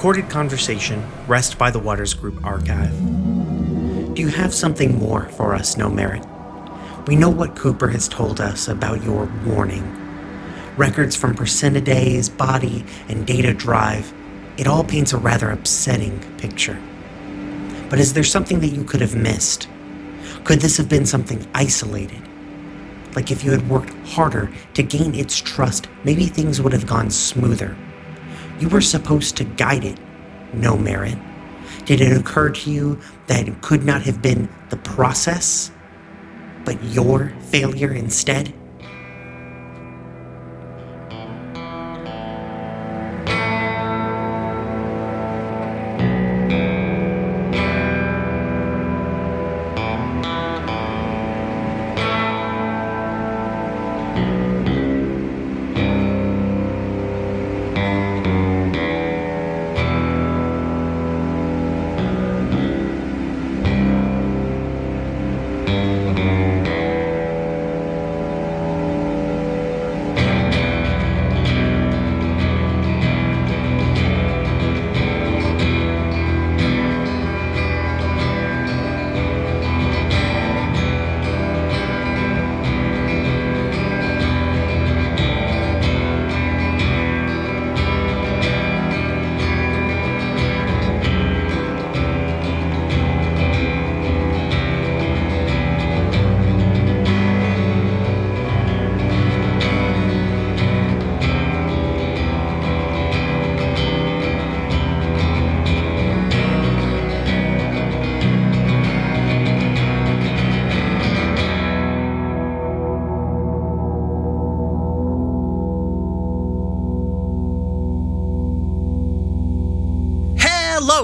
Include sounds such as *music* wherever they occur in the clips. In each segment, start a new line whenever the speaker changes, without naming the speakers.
recorded conversation rest by the Waters Group archive. Do you have something more for us, No Merit? We know what Cooper has told us about your warning. Records from Procyonidae's body and data drive, it all paints a rather upsetting picture. But is there something that you could have missed? Could this have been something isolated? Like if you had worked harder to gain its trust, maybe things would have gone smoother. You were supposed to guide it, no merit. Did it occur to you that it could not have been the process, but your failure instead?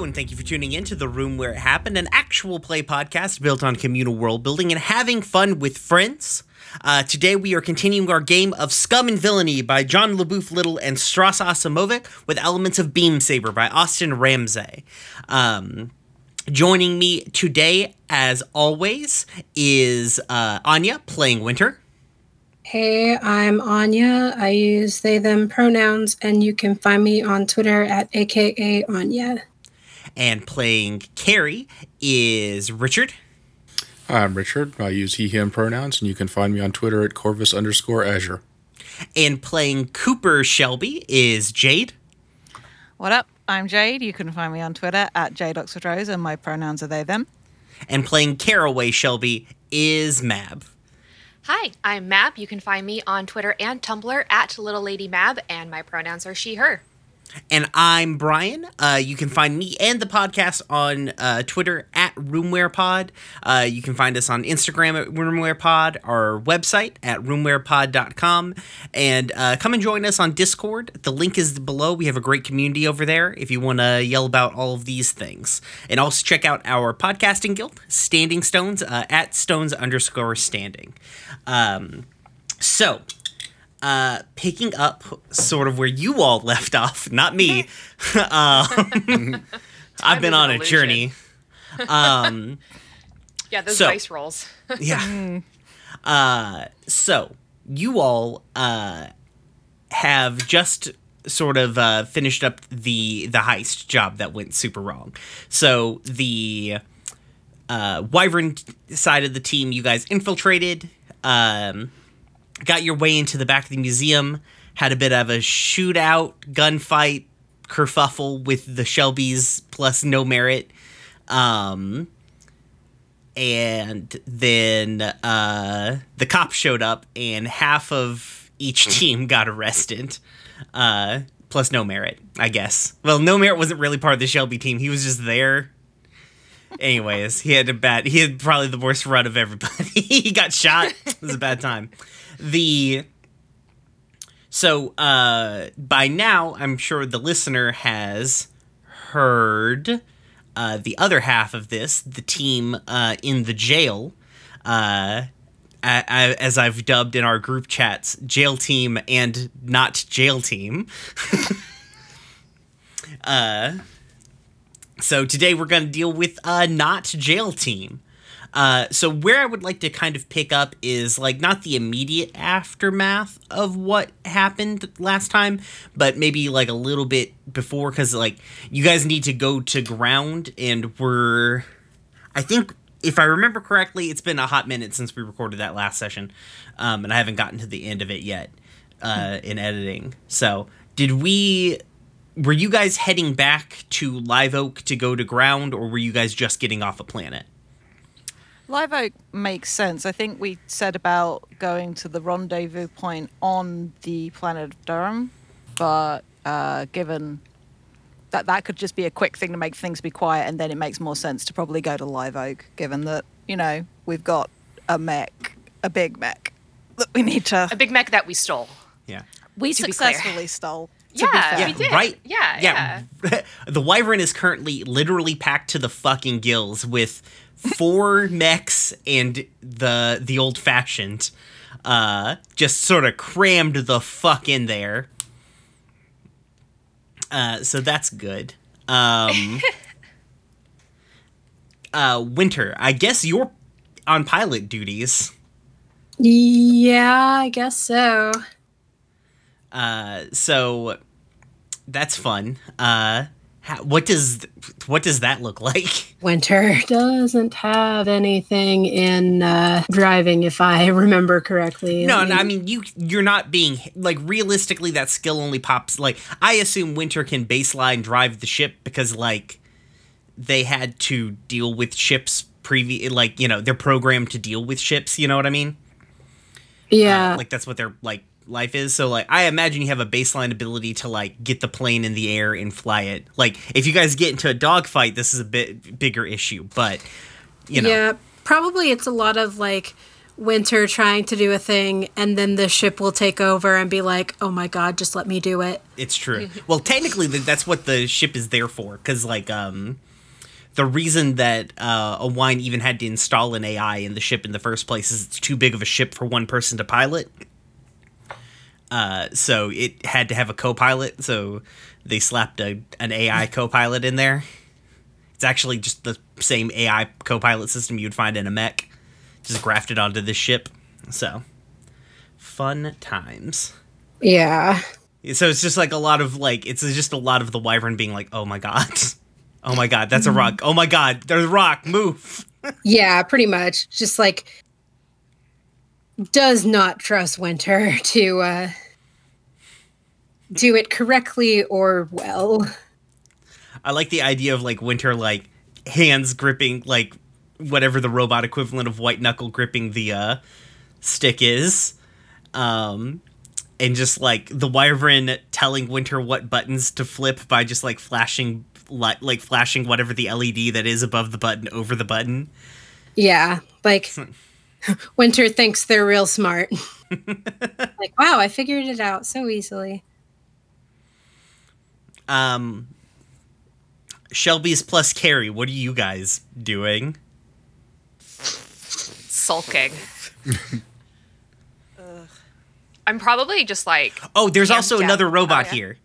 And thank you for tuning in to The Room Where It Happened, an actual play podcast built on communal world building and having fun with friends. Uh, today, we are continuing our game of Scum and Villainy by John LeBoeuf-Little and Stras Acimovic with elements of Beam Saber by Austin Ramsay. Um, joining me today, as always, is uh, Anya playing Winter.
Hey, I'm Anya. I use they, them pronouns, and you can find me on Twitter at AKA Anya.
And playing Carrie is Richard.
Hi, I'm Richard. I use he, him pronouns, and you can find me on Twitter at Corvus underscore Azure.
And playing Cooper Shelby is Jade.
What up? I'm Jade. You can find me on Twitter at Jade Oxford Rose, and my pronouns are they, them.
And playing Caraway Shelby is Mab.
Hi, I'm Mab. You can find me on Twitter and Tumblr at Little Lady Mab, and my pronouns are she, her.
And I'm Brian. Uh, you can find me and the podcast on uh, Twitter at RoomWherePod. Uh, you can find us on Instagram at RoomWherePod, our website at RoomWherePod.com. And uh, come and join us on Discord. The link is below. We have a great community over there if you want to yell about all of these things. And also check out our podcasting guild, Standing Stones, uh, at Stones underscore standing. Um, so, uh, picking up sort of where you all left off, not me. *laughs* *laughs* um, *laughs* I've been on a journey. Um,
Yeah, those
So-
dice rolls.
yeah. Uh, so you all uh, have just sort of uh, finished up the the heist job that went super wrong. So the uh, Wyvern side of the team, you guys infiltrated, um, got your way into the back of the museum, had a bit of a shootout, gunfight, kerfuffle with the Shelbys plus no merit. Um, and then uh, the cops showed up, and half of each *laughs* team got arrested. Uh, plus no merit, I guess. Well, no merit wasn't really part of the Shelby team; he was just there. Anyways, he had a bad. He had probably the worst run of everybody. *laughs* he got shot. It was a bad time. The so uh, by now, I'm sure the listener has heard uh, the other half of this, the team uh, in the jail, uh, a- a- as I've dubbed in our group chats, jail team and not jail team. *laughs* uh, so today we're going to deal with uh, not jail team. Uh, so where I would like to kind of pick up is like not the immediate aftermath of what happened last time, but maybe like a little bit before, because like you guys need to go to ground, and we're, I think if I remember correctly, it's been a hot minute since we recorded that last session, um, and I haven't gotten to the end of it yet uh, in editing. So did we? Were you guys heading back to Live Oak to go to ground, or were you guys just getting off a planet?
Live Oak makes sense. I think we said about going to the rendezvous point on the planet of Durham, but uh, given that that could just be a quick thing to make things be quiet, and then it makes more sense to probably go to Live Oak, given that you know we've got a mech, a big mech that we need to.
A big mech that we stole.
Yeah.
We
to
successfully stole. to be
Yeah,
fair.
we did.
Right.
Yeah,
Yeah. *laughs* the Wyvern is currently literally packed to the fucking gills with four mechs and the the old fashioned. Uh, just sort of crammed the fuck in there. Uh, so that's good. Um, *laughs* uh, Winter, I guess you're on pilot duties.
Yeah, I guess so.
Uh, so that's fun. Uh, how, what does what does that look like?
Winter doesn't have anything in uh, driving, if I remember correctly.
No, no, I mean you you're not being like realistically that skill only pops like I assume Winter can baseline drive the ship because like they had to deal with ships previous like you know they're programmed to deal with ships, you know what I mean?
yeah,
Uh, like that's what they're like life is. So like I imagine you have a baseline ability to like get the plane in the air and fly it. Like if you guys get into a dogfight, this is a bit bigger issue, but you know
yeah. Probably it's a lot of like Winter trying to do a thing, and then the ship will take over and be like, "Oh my god, just let me do it."
It's true. well, technically, that's what the ship is there for. Because, like, um, the reason that uh, Owain even had to install an AI in the ship in the first place is it's too big of a ship for one person to pilot. Uh, so it had to have a co-pilot. So they slapped a an AI co-pilot in there. It's actually just the same AI co-pilot system you'd find in a mech, just grafted onto this ship. So fun times.
Yeah,
So it's just like a lot of like it's just a lot of the wyvern being like, "Oh my god. *laughs* Oh my god, that's a rock. Oh my god, there's a rock. Move." *laughs*
yeah, pretty much. Just like does not trust Winter *laughs* to uh, do it correctly or well.
I like the idea of like Winter like hands gripping like whatever the robot equivalent of white knuckle gripping the uh stick is. Um and just like the wyvern telling Winter what buttons to flip by just like flashing like like flashing whatever the LED that is above the button over the button.
Yeah, like *laughs* Winter thinks they're real smart. *laughs* like, wow, I figured it out so easily.
Um Shelby's plus Carrie, what are you guys doing?
Sulking. *laughs* I'm probably just like
Oh, there's also
yeah.
another robot
Oh, yeah.
here.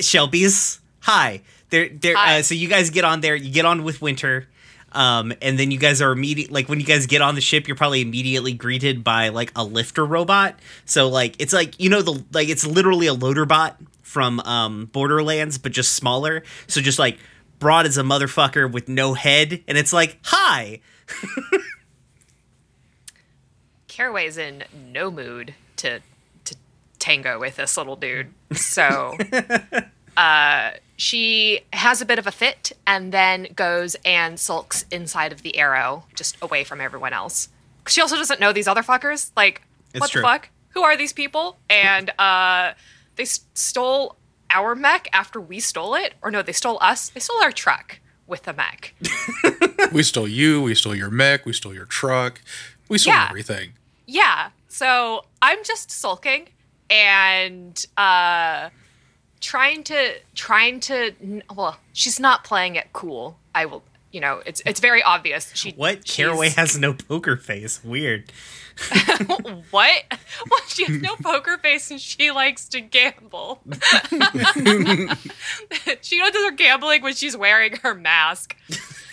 Shelby's. Hi. There there
Hi.
uh, so you guys get on there, you get on with Winter. Um, and then you guys are immediate like when you guys get on the ship, you're probably immediately greeted by like a lifter robot. So like it's like you know the like it's literally a loader bot from um Borderlands, but just smaller. So just like broad as a motherfucker with no head, and it's like, hi. *laughs*
Caraway's in no mood to to tango with this little dude. So *laughs* uh she has a bit of a fit and then goes and sulks inside of the arrow, just away from everyone else. She also doesn't know these other fuckers. Like,
It's
what
true.
the fuck? Who are these people? And uh they s- stole our mech after we stole it. Or no, they stole us. They stole our truck with the mech. *laughs*
We stole you. We stole your mech. We stole your truck. We stole
Yeah.
everything.
Yeah. So I'm just sulking and uh trying to trying to well, she's not playing it cool. I will you know, it's it's very obvious. She
What? Caraway has no poker face. Weird. *laughs*
what? Well, she has no poker face and she likes to gamble. *laughs* she does her gambling when she's wearing her mask.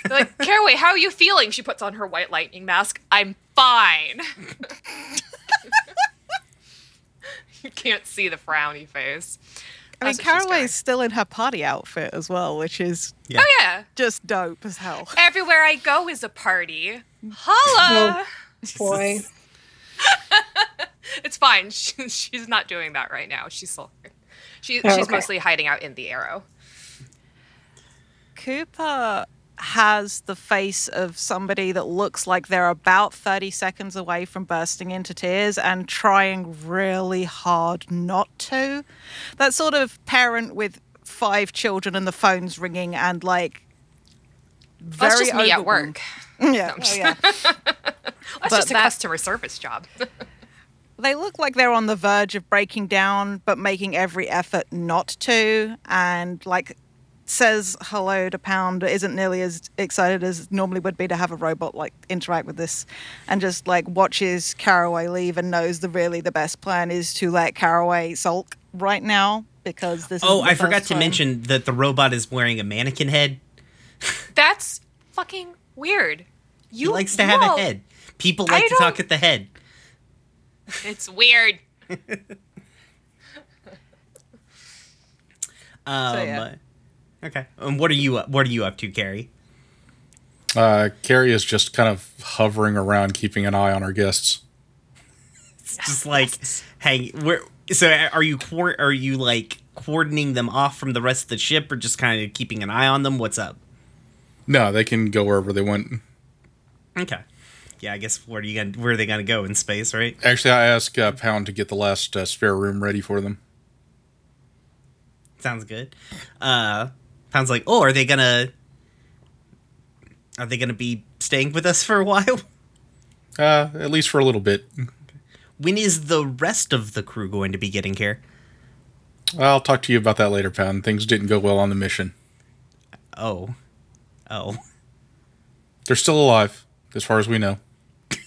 They're like, Caraway, how are you feeling? She puts on her white lightning mask. I'm fine. *laughs* you can't see the frowny face.
I mean,
That's what she's
Caraway's still in her party outfit as well, which is
Yeah.
Oh yeah.
just dope as hell.
Everywhere I go is a party. Holla! *laughs*
Boy. *laughs*
It's fine. She, she's not doing that right now. She's sulking. She,
Oh,
she's
okay.
mostly hiding out in the arrow.
Cooper has the face of somebody that looks like they're about 30 seconds away from bursting into tears and trying really hard not to. That sort of parent with five children and the phone's ringing and like very
That's just me at work. *laughs*
Yeah,
I'm
oh,
just-
yeah. *laughs*
That's just a
that-
customer service job. *laughs*
they look like they're on the verge of breaking down but making every effort not to and like says hello to pound isn't nearly as excited as normally would be to have a robot like interact with this and just like watches caraway leave and knows the really the best plan is to let caraway sulk right now because this
Oh, I forgot
first
to
time.
mention that the robot is wearing a mannequin head. *laughs*
That's fucking weird.
He
You
likes to have
all-
a head. People
I
like to talk
don't-
at the head.
It's weird. *laughs*
Um,
yeah.
Okay. And what are you what are you up to, Carrie?
Uh, Carrie is just kind of hovering around, keeping an eye on our guests. *laughs*
It's just like hang where so are you are you like coordinating them off from the rest of the ship or just kind of keeping an eye on them? What's up?
No, they can go wherever they want.
Okay. Yeah, I guess where are you gonna where are they gonna go in space, right?
Actually, I asked uh, Pound to get the last uh, spare room ready for them.
Sounds good. Uh Pound's like, oh, are they gonna are they gonna be staying with us for a *laughs* while?
Uh, at least for a little bit.
When is the rest of the crew going to be getting here?
I'll talk to you about that later, Pound. Things didn't go well on the mission.
Oh. Oh.
They're still alive, as far as we know. *laughs*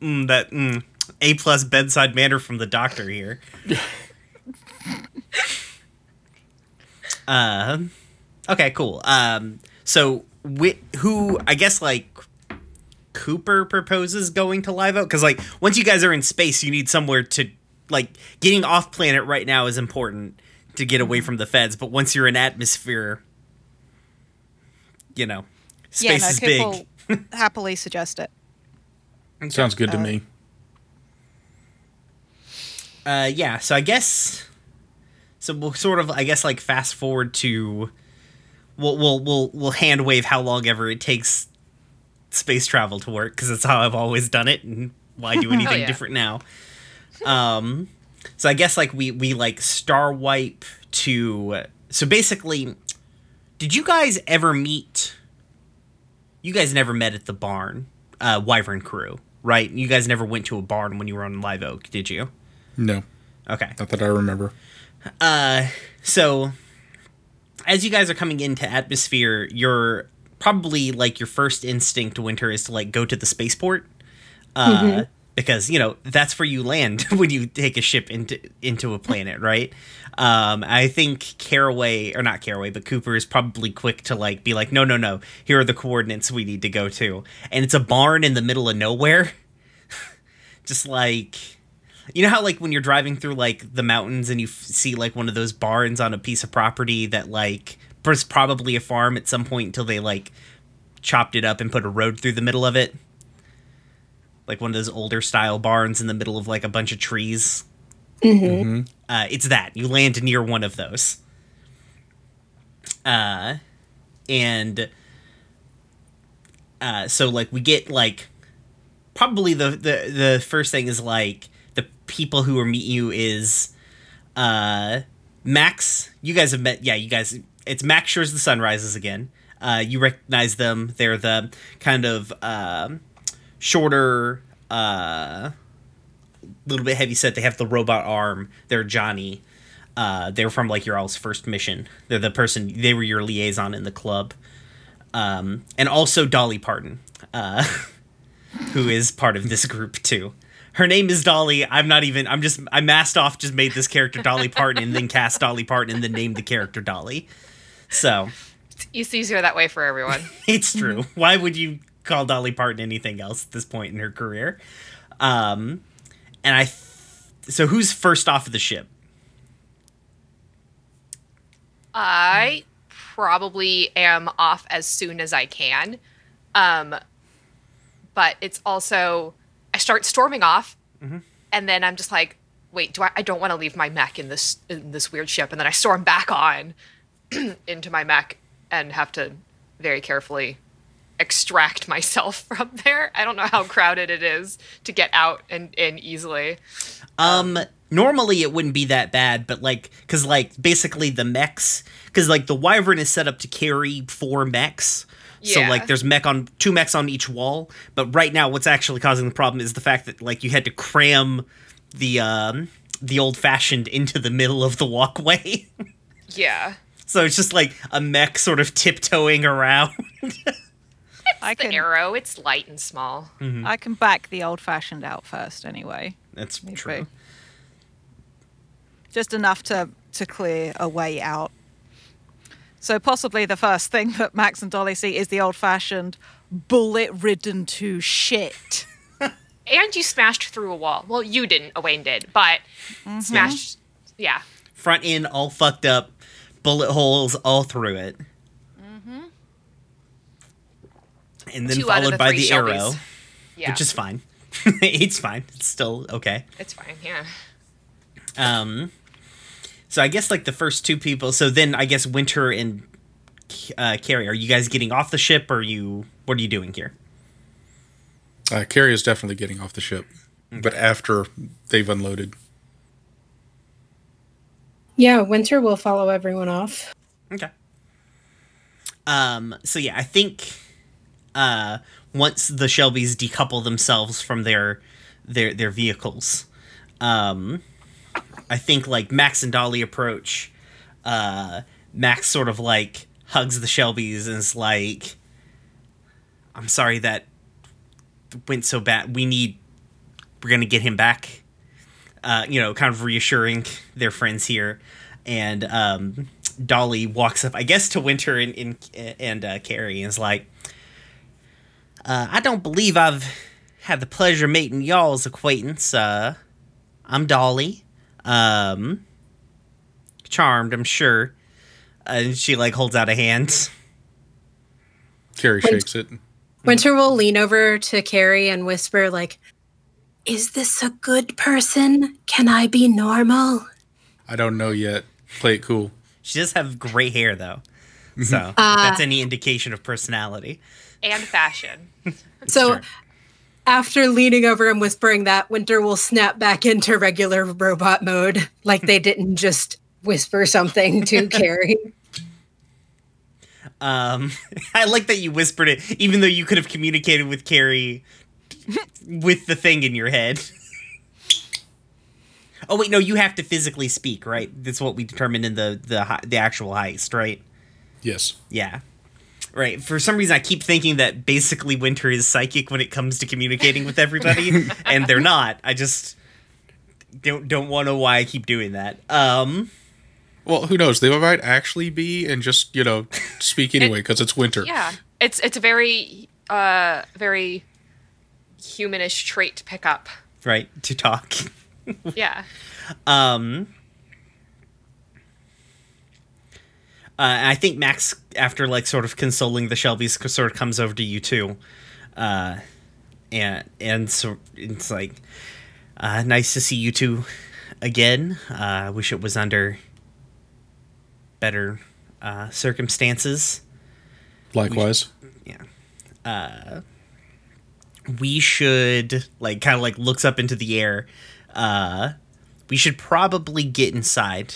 Mm, that mm, A plus bedside manner from the doctor here. *laughs* uh, okay, cool. Um, so whi- who? I guess like Cooper proposes going to Live Oak because like once you guys are in space, you need somewhere to like getting off planet right now is important to get away from the feds. But once you're in atmosphere, you know,
yeah
space
no
is big. *laughs*
happily suggest it
Sounds good to me.
uh yeah so i guess so we'll sort of i guess like fast forward to we'll we'll we'll, we'll hand wave how long ever it takes space travel to work because that's how i've always done it and why do *laughs* anything
yeah.
different now. Um so i guess like we we like star wipe to so basically did you guys ever meet you guys never met at the barn uh wyvern crew right? You guys never went to a barn when you were on live oak did you?
No,
okay.
Not that I remember.
Uh, so as you guys are coming into atmosphere, you're probably like your first instinct, Winter, is to like go to the spaceport, uh, because you know that's where you land *laughs* when you take a ship into into a planet, right? Um, I think Caraway or not Caraway, but Cooper is probably quick to like be like, no, no, no, here are the coordinates we need to go to, and it's a barn in the middle of nowhere, *laughs* just like you know how like when you're driving through like the mountains and you f- see like one of those barns on a piece of property that like was probably a farm at some point until they like chopped it up and put a road through the middle of it? Like one of those older style barns in the middle of like a bunch of trees? Uh, it's that. You land near one of those. Uh and uh so like we get like probably the the the first thing is like the people who are meet you is uh Max. You guys have met. Yeah, you guys. It's Max Shores the sun rises again. Uh, you recognize them. They're the kind of um shorter, uh, little bit heavy set. They have the robot arm. They're Johnny. Uh, they're from like your all's first mission. They're the person. They were your liaison in the club. Um, and also Dolly Parton. Uh, *laughs* who is part of this group too. Her name is Dolly. I'm not even. I'm just. I masked off. Just made this character Dolly Parton, and then cast Dolly Parton, and then named the character Dolly. So
It's easier that way for everyone. *laughs*
It's true. Why would you call Dolly Parton anything else at this point in her career? Um, and I. Th- so who's first off of the ship?
I probably am off as soon as I can. Um, but it's also start storming off, and then I'm just like, wait, do I? I don't want to leave my mech in this in this weird ship, and then I storm back on *clears throat* into my mech and have to very carefully extract myself *laughs* from there. I don't know how crowded it is to get out and in easily.
Um, normally it wouldn't be that bad, but like, cause like basically the mechs, cause like the Wyvern is set up to carry four mechs. So like there's mech on two mechs on each wall, but right now what's actually causing the problem is the fact that like you had to cram the um the old fashioned into the middle of the walkway. *laughs*
Yeah.
so it's just like a mech sort of tiptoeing around.
I
The
can
arrow, it's light and small.
I can back the old fashioned out first anyway.
That's
Maybe.
true.
Just enough to to clear a way out. So possibly the first thing that Max and Dolly see is the old fashioned bullet ridden to shit. *laughs*
And you smashed through a wall. Well, you didn't. Owain did, but smashed. Yeah.
Front end all fucked up, bullet holes all through it. Mm-hmm. And then
Two
followed
the
by the
Shelbys.
arrow.
Yeah.
which is fine. *laughs* it's fine. It's still okay.
it's fine. Yeah.
Um, so I guess like the first two people. So then I guess Winter and uh, Carrie, are you guys getting off the ship? Or are you? What are you doing here?
Uh, Carrie is definitely getting off the ship, but after they've unloaded.
Yeah, Winter will follow everyone off.
Okay. Um. So yeah, I think uh once the Shelbys decouple themselves from their their their vehicles, um, I think like Max and Dolly approach. Uh, Max sort of like hugs the Shelbys and is like, "I'm sorry that went so bad. We need. We're gonna get him back." Uh, you know, kind of reassuring their friends here, and um, Dolly walks up, I guess, to Winter and and, and uh, Carrie, and is like, uh, "I don't believe I've had the pleasure meeting y'all's acquaintance. Uh, I'm Dolly. Um, charmed, I'm sure." and she like holds out a hand.
Carrie shakes it.
Winter will lean over to Carrie and whisper, like, Is this a good person? Can I be normal?
I don't know yet. Play it cool.
She does have gray hair though, so
Uh,
that's any indication of personality.
And fashion.
so
true.
After leaning over and whispering that, Winter will snap back into regular robot mode, like they didn't just whisper something to *laughs* Carrie.
Um, *laughs* I like that you whispered it, even though you could have communicated with Carrie with the thing in your head. *laughs* Oh wait, no, you have to physically speak, right? That's what we determined in the the the actual heist, right?
Yes.
Yeah. Right. For some reason, I keep thinking that basically Winter is psychic when it comes to communicating with everybody, *laughs* and they're not. I just don't don't want to know why I keep doing that. Um.
Well, who knows? They might actually be and just, you know, speak anyway because it's winter.
Yeah. It's it's a very uh very humanish trait to pick up.
Right to talk.
Yeah. *laughs*
Um, uh, and I think Max, after like sort of consoling the Shelbys, sort of comes over to you too, uh, and and so it's like, uh, nice to see you two again. Uh, I wish it was under better uh, circumstances.
Likewise. Yeah.
We should like kind of like looks up into the air uh we should probably get inside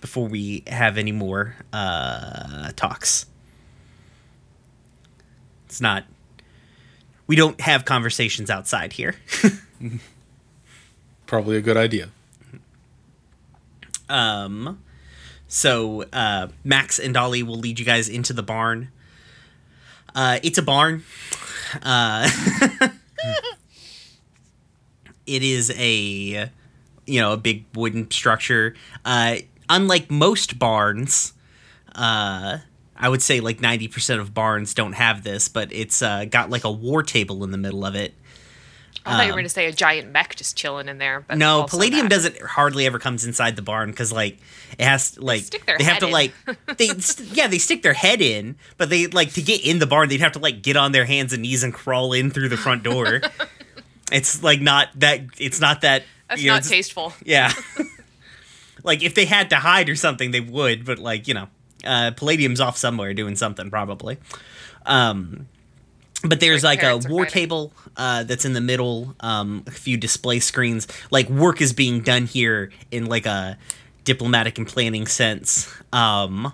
before we have any more uh talks. It's not we don't have conversations outside here. *laughs*
Probably a good idea.
um so uh max and dolly will lead you guys into the barn. Uh it's a barn. Uh *laughs* it is a you know a big wooden structure. Uh unlike most barns uh I would say like 90% of barns don't have this, but it's uh, got like a war table in the middle of it.
I thought you were going to say a giant mech just chilling in there. But
Um, No, Palladium
that.
doesn't hardly ever comes inside the barn because like it has like
their
they have to
in.
like they *laughs* yeah they stick their head in, but they like to get in the barn they'd have to like get on their hands and knees and crawl in through the front door. *laughs* it's like not that it's not that
That's
you know,
not tasteful.
Yeah. *laughs* like if they had to hide or something, they would, but like, you know, uh Palladium's off somewhere doing something probably. Um but there's
Like
like, a war
fighting.
table uh, that's in the middle, um, a few display screens. Like work is being done here in like a diplomatic and planning sense. Um,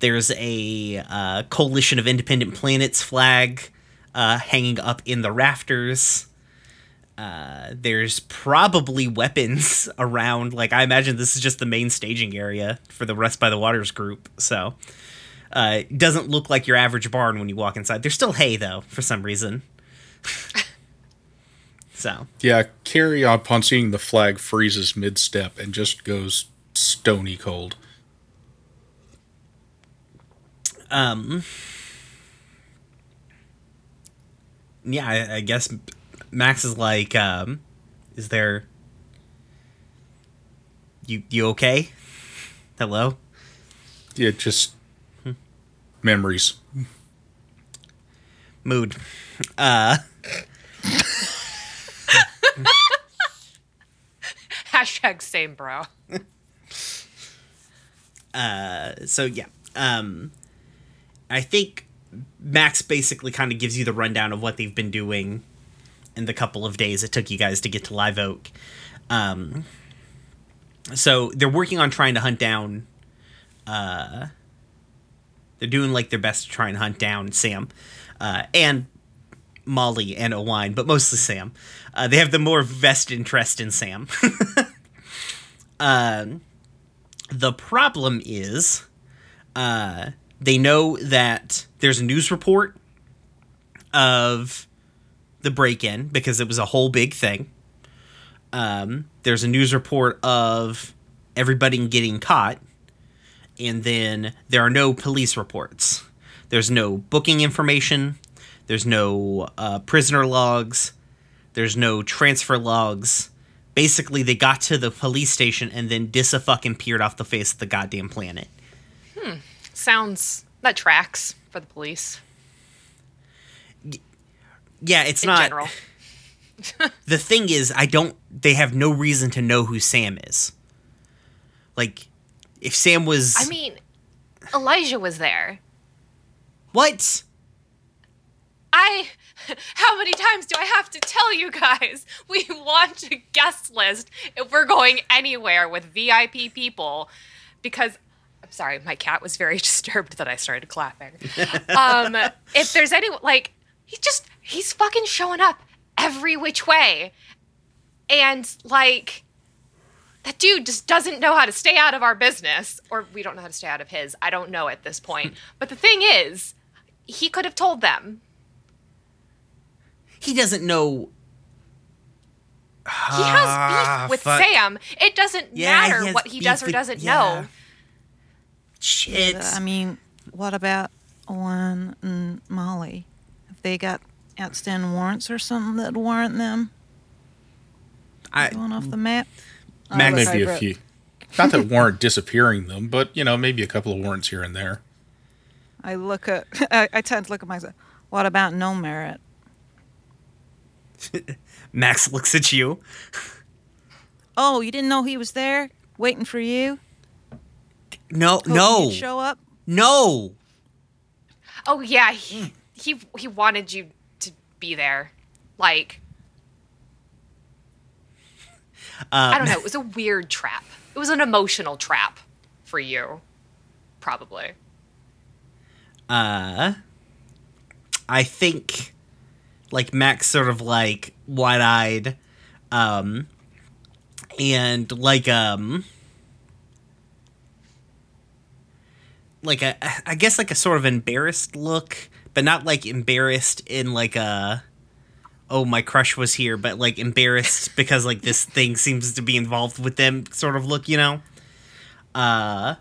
there's a uh, coalition of independent planets flag uh, hanging up in the rafters. Uh, there's probably weapons *laughs* around. Like I imagine this is just the main staging area for the Rest by the Waters group. So uh, it doesn't look like your average barn when you walk inside. There's still hay though for some reason. *laughs* so
Yeah, Carrie, upon seeing the flag, freezes mid step and just goes stony cold.
um, yeah, I, I guess Max is like, um, is there? You you okay? Hello.
Yeah, just memories.
mood. Uh, *laughs*
Hashtag same bro. *laughs*
uh, so yeah. Um, I think Max basically kind of gives you the rundown of what they've been doing in the couple of days it took you guys to get to Live Oak. Um, so they're working on trying to hunt down. Uh, they're doing like their best to try and hunt down Sam, uh, and Molly and Owain, but mostly Sam. Uh, they have the more vested interest in Sam. *laughs* um, the problem is, uh, they know that there's a news report of the break-in because it was a whole big thing. Um, there's a news report of everybody getting caught, and then there are no police reports. There's no booking information. There's no uh, prisoner logs. There's no transfer logs. Basically, they got to the police station and then disa fucking peered off the face of the goddamn planet.
Sounds that tracks for the police
Yeah, it's
in
not.
general.
The thing is, I don't. They have no reason to know who Sam is. Like, if Sam was.
I mean, Elijah was there.
what?
I. How many times do I have to tell you guys? *laughs* We want a guest list if we're going anywhere with VIP people because. I'm sorry, my cat was very *laughs* disturbed that I started clapping. *laughs* um, if there's any. Like, he just. He's fucking showing up every which way. And, like. That dude just doesn't know how to stay out of our business, or we don't know how to stay out of his. I don't know at this point. *laughs* But the thing is, he could have told them.
He doesn't know.
He has ah, beef with
fuck.
Sam. It doesn't
Yeah,
matter
has
what he does or doesn't
yeah.
know.
Shit.
I mean, what about Owen and Molly? Have they got outstanding warrants or something that warrant them
I,
going off the map? Oh,
Max-
look,
Maybe
I
a
wrote-
few. Not that warrant *laughs* disappearing them, but you know, maybe a couple of warrants here and there.
I look at. *laughs* I, I tend to look at myself. What about no merit? *laughs*
Max looks at you.
Oh, you didn't know he was there, waiting for you.
No,
hoping
no,
show up.
no.
Oh yeah, he he he wanted you to be there. Like
Uh,
I don't know, it was a weird trap. It was an emotional trap for you. Probably.
uh I think like Max sort of like wide-eyed um and like um like a I guess like a sort of embarrassed look, but not like embarrassed in like a oh my crush was here, but like embarrassed *laughs* because like this thing seems to be involved with them sort of look, you know. Uh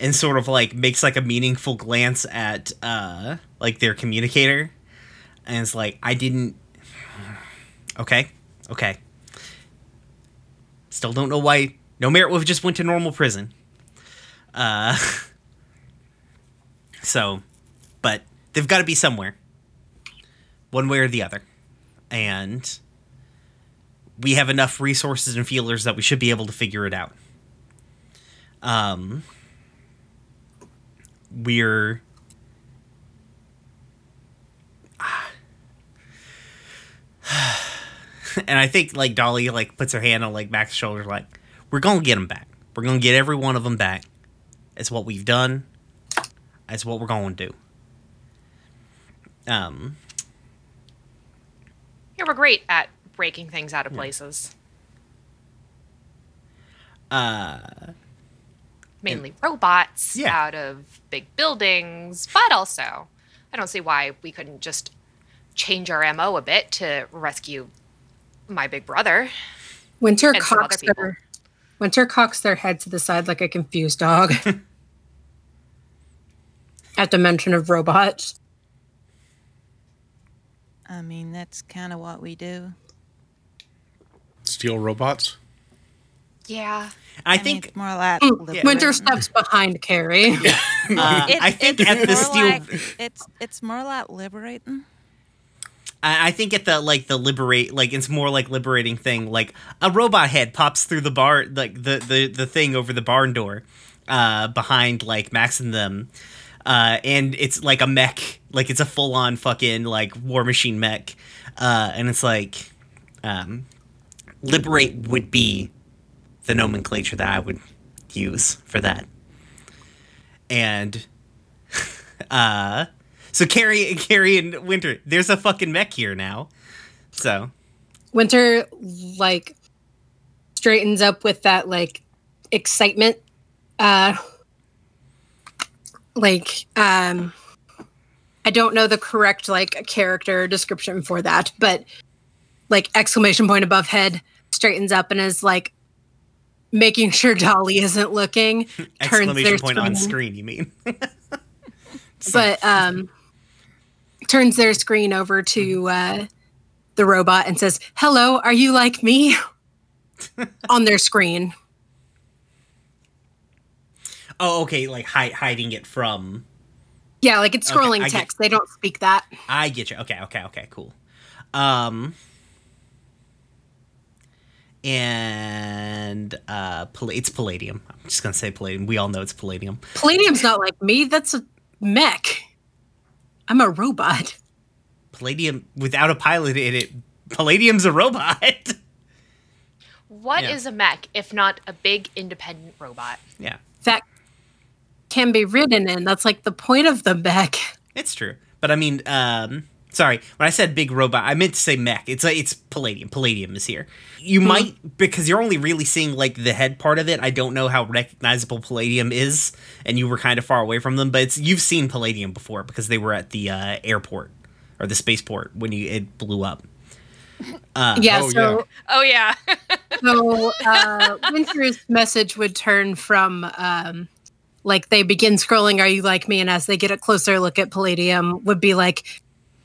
and sort of like makes like a meaningful glance at uh like their communicator and it's like I didn't *sighs* Okay. Okay. Still don't know why no merit would have just went to normal prison. Uh *laughs* so but they've got to be somewhere. One way or the other. And we have enough resources and feelers that we should be able to figure it out. Um we're *sighs* and I think like Dolly like puts her hand on like Max's shoulder, like we're gonna get them back. We're gonna get every one of them back. It's what we've done. It's what we're gonna do. Um,
Yeah, we're great at breaking things out of places.
uh,
Mainly robots
Yeah.
out of big buildings, but also I don't see why we couldn't just change our MO a bit to rescue my big brother.
Winter
And some other
cocks their Winter cocks their head to the side like a confused dog. *laughs* At the mention of robots.
I mean, that's kind of what we do.
Steal robots.
Yeah.
I
mean,
think
it's more like
Mm,
liberating.
Winter steps behind Carrie. *laughs* *laughs*
uh,
It's-
I think
it's
at the steel.
like- it's it's more like liberating.
I I think at the like the liberate like it's more like liberating thing like a robot head pops through the bar like the the the thing over the barn door uh behind like Max and them uh and it's like a mech like it's a full on fucking like war machine mech uh and it's like um liberate would be the nomenclature that I would use for that and *laughs* uh so Carrie, Carrie and Winter, there's a fucking mech here now. So
Winter like straightens up with that like excitement. Uh like um I don't know the correct like character description for that, but like exclamation point above head straightens up and is like making sure *laughs* Dolly isn't looking. *laughs* turns
exclamation point on
screen-
screen. You mean? *laughs*
but um turns their screen over to uh the robot and says hello are you like me on their screen
oh, okay. Like hi- hiding it from.
yeah like it's
Okay,
scrolling
I get-
text they don't speak that
I get you. Okay. Okay. Okay. Cool. Um. And uh, pal- it's palladium. I'm just gonna say palladium. We all know it's palladium.
palladium's not like me that's a mech i'm a robot
Palladium without a pilot in it. Palladium's a robot.
What is
Yeah.
a mech if not a big independent robot?
yeah,
that can be ridden in that's like the point of the mech
it's true. But I mean, um, sorry, when I said big robot, I meant to say mech. It's like it's palladium. Palladium is here. You might because you're only really seeing like the head part of it. I don't know how recognizable palladium is, and you were kind of far away from them. But it's you've seen palladium before because they were at the uh, airport or the spaceport when you it blew up. *laughs*
yeah
oh,
so
Oh yeah. *laughs*
so uh, Winter's message would turn from um, like they begin scrolling, "Are you like me?" and as they get a closer look at Palladium, would be like,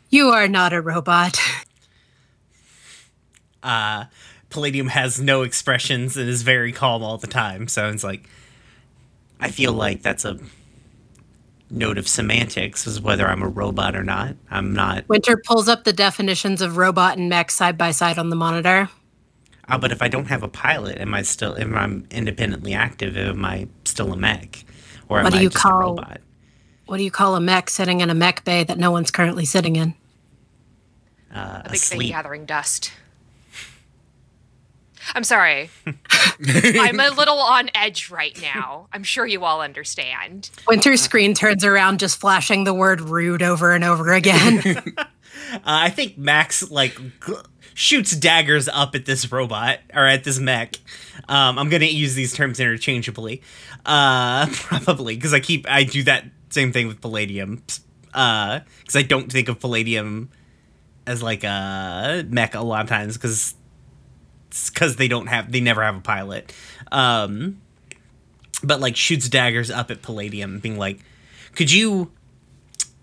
"You are not a robot." *laughs*
uh, Palladium has no expressions and is very calm all the time. So it's like, I feel like that's a note of semantics, is whether I'm a robot or not. I'm not.
Winter pulls up the definitions of robot and mech side by side on the monitor.
Uh, but if I don't have a pilot, am I still? Am I independently active? Am I still a mech, or am
What do
I
you
just
call-
a robot?
What do you call a mech sitting in a mech bay that no one's currently sitting in?
Uh,
a big thing
asleep.
gathering dust. I'm sorry. *laughs* I'm a little on edge right now. I'm sure you all understand.
Winter's screen turns around, just flashing the word rude over and over again. *laughs*
Uh, I think Max like g- shoots daggers up at this robot or at this mech. Um, I'm gonna use these terms interchangeably, uh, *laughs* probably because I keep I do that same thing with Palladium, because I don't think of Palladium as like a mech a lot of times because because they don't have they never have a pilot. Um, but like shoots daggers up at Palladium, being like, "Could you?"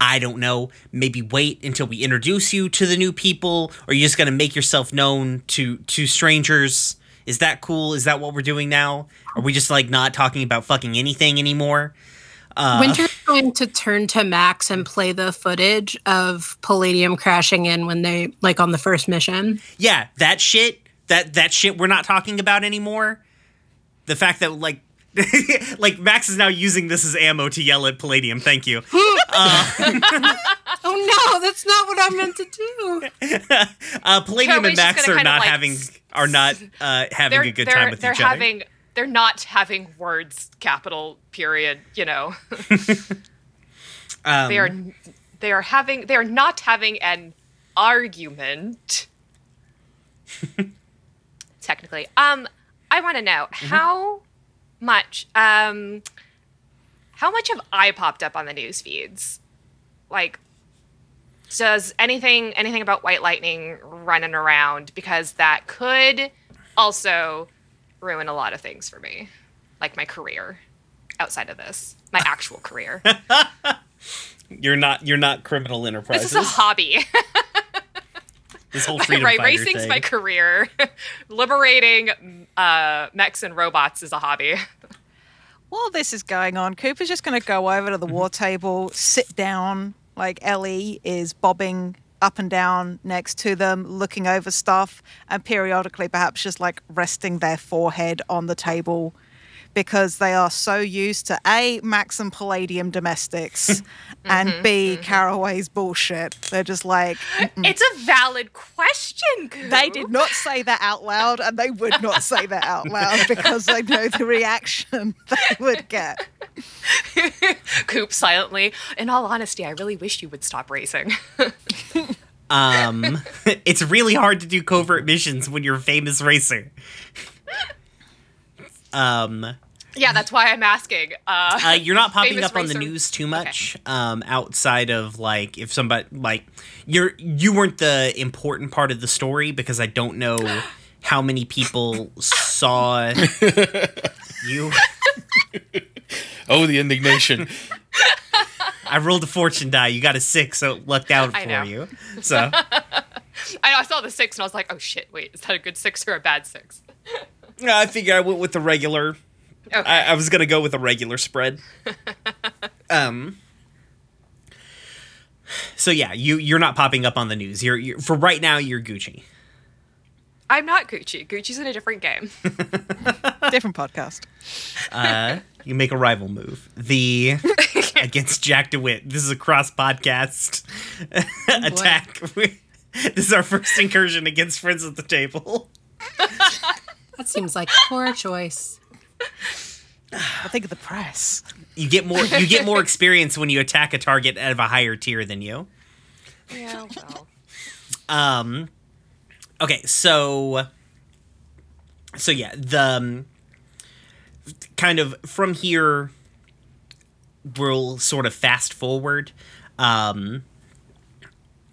I don't know, maybe wait until we introduce you to the new people, or you're just gonna make yourself known to to strangers. Is that cool? Is that what we're doing now? Are we just like not talking about fucking anything anymore? Uh,
Winter's going to turn to Max and play the footage of Palladium crashing in when they like on the first mission.
yeah, that shit, that that shit we're not talking about anymore. The fact that like *laughs* like Max is now using this as ammo to yell at Palladium. Thank you. *laughs* *laughs*
Oh no, that's not what I meant to do.
Uh, Palladium and Max are not
like,
having are not uh, having
They're
a good time with
they're
each other.
having they're not having words capital period. You know,
Um,
they are they are having they are not having an argument. Technically, um, I want to know
Mm-hmm.
how much um how much have I popped up on the news feeds? Like, does anything anything about White Lightning running around? Because that could also ruin a lot of things for me, like my career outside of this, my *laughs* actual career.
You're not you're not criminal
this
enterprises.
is a hobby. *laughs*
this whole *laughs* freedom
right, racing's
thing.
my career. *laughs* Liberating uh, mechs and robots is a hobby.
While this is going on, Cooper's just going to go over to the
Mm-hmm.
war table, sit down, like Ellie is bobbing up and down next to them, looking over stuff, and periodically perhaps just like resting their forehead on the table because they are so used to A, Max and Palladium domestics, *laughs* and B, Caraway's bullshit. They're just like,
It's a valid question. Coop.
they did not say that out loud, and they would not say that out loud *laughs* because they know the reaction *laughs* they would get.
Coop silently. In all honesty, I really wish you would stop racing.
Um, it's really hard to do covert missions when you're a famous racer. Um,
yeah, that's why I'm asking. Uh,
uh, you're not *laughs* popping
Famous
up on the news too much. Um, outside of like if somebody like you're you weren't the important part of the story because I don't know *gasps* how many people saw *laughs* you.
Oh, the indignation. *laughs*
I rolled a fortune die. You got a six, so it lucked out
I
for
know.
you. So
I, I saw the six and I was like, oh shit, wait, is that a good six or a bad six?
Yeah, I figure I went with the regular.
Okay.
I, I was gonna go with a regular spread. *laughs* um. So yeah, you you're not popping up on the news. You're, you're for right now. You're Gucci.
I'm not Gucci. Gucci's in a different game. *laughs*
Different podcast.
Uh, you make a rival move. The *laughs* against Jack DeWitt. This is a cross podcast attack. this is our first incursion against friends at the table.
That seems like a poor choice.
I think of the press.
You get more. You get more *laughs* experience when you attack a target out of a higher tier than you.
yeah, well.
Um. Okay, so. So yeah, the um, kind of from here, we'll sort of fast forward. Um.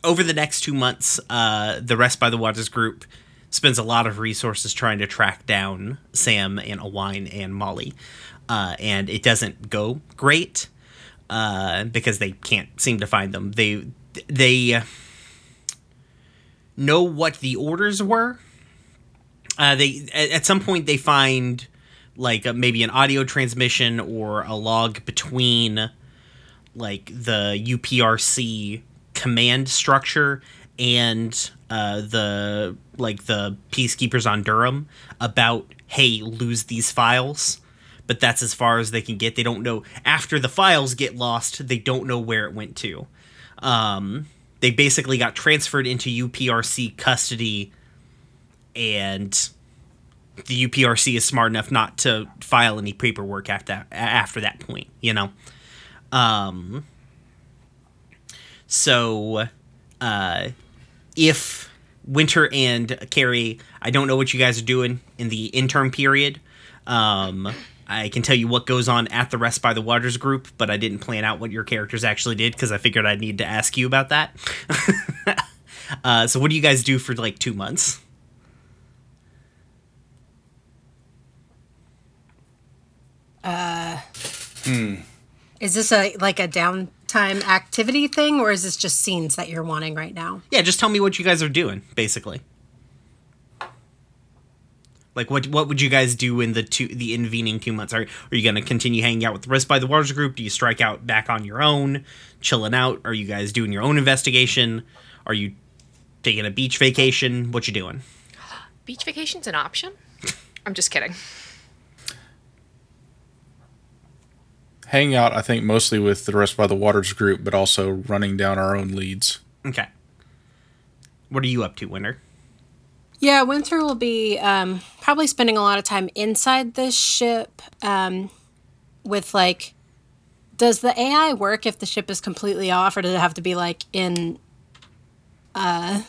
Over the next two months, uh, the Rest by the Waters group spends a lot of resources trying to track down Sam and Owain and Molly, uh, and it doesn't go great uh, because they can't seem to find them. They they know what the orders were. Uh, they at, some point they find like uh maybe an audio transmission or a log between like the UPRC command structure and uh, the like the peacekeepers on Durham about hey lose these files. But that's as far as they can get. They don't know. After the files get lost they don't know where it went to. Um, they basically got transferred into UPRC custody, and the UPRC is smart enough not to file any paperwork after that, after that point. You know, um, so uh, if Winter and Carrie, I don't know what you guys are doing in the interim period. Um, I can tell you what goes on at the Rest by the Waters group, but I didn't plan out what your characters actually did because I figured I'd need to ask you about that. *laughs* uh, so, what do you guys do for like two months?
Is this a like a downtime activity thing, or is this just scenes that you're wanting right now?
Yeah, just tell me what you guys are doing, basically. Like what what would you guys do in the two the intervening two months? Are are you gonna continue hanging out with the rest by the Waters group? Do you strike out back on your own, chilling out? Are you guys doing your own investigation? Are you taking a beach vacation? What you doing? *gasps*
Beach vacation's an option? I'm just kidding.
Hang out, I think, mostly with the rest by the Waters group, but also running down our own leads.
Okay. What are you up to, Winter?
Yeah, Winter will be um, probably spending a lot of time inside this ship um, with like. Does the AI work if the ship is completely off, or does it have to be like in, uh,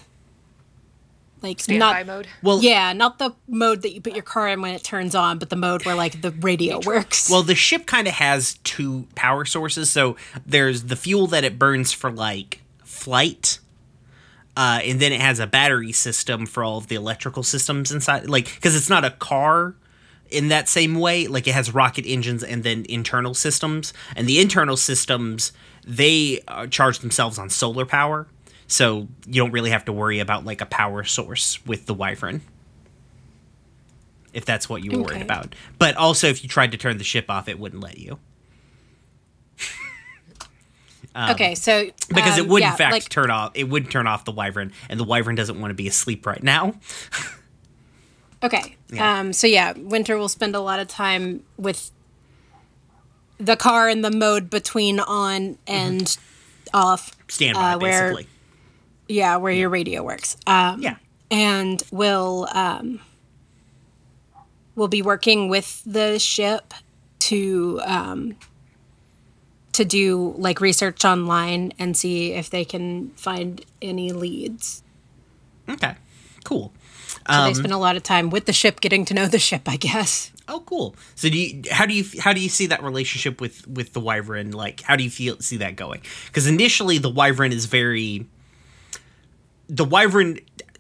like
Standby
not
mode.
Well,
yeah, not the mode that you put your car in when it turns on, but the mode where like the radio works.
Well, the ship kind of has two power sources. So there's the fuel that it burns for like flight, uh, and then it has a battery system for all of the electrical systems inside. Like, because it's not a car in that same way. Like, it has rocket engines and then internal systems, and the internal systems they uh, charge themselves on solar power. So you don't really have to worry about like a power source with the Wyvern if that's what you were worried about. But also, if you tried to turn the ship off, it wouldn't let you *laughs*
okay, so
because it
um,
would
yeah,
in fact
like,
turn off. It would turn off the wyvern, and the wyvern doesn't want to be asleep right now. *laughs*
Okay.
Yeah.
Um, so yeah, Winter will spend a lot of time with the car in the mode between on and off.
Standby,
Uh, where-
basically.
Yeah, where your radio works. Um,
Yeah.
and will um, will be working with the ship to um, to do like research online and see if they can find any leads.
Okay. Cool.
So
Um,
they spend a lot of time with the ship, getting to know the ship, I guess.
Oh, cool. So do you? How do you? How do you see that relationship with with the wyvern? Like, how do you feel see that going? Because initially, the wyvern is very. The wyvern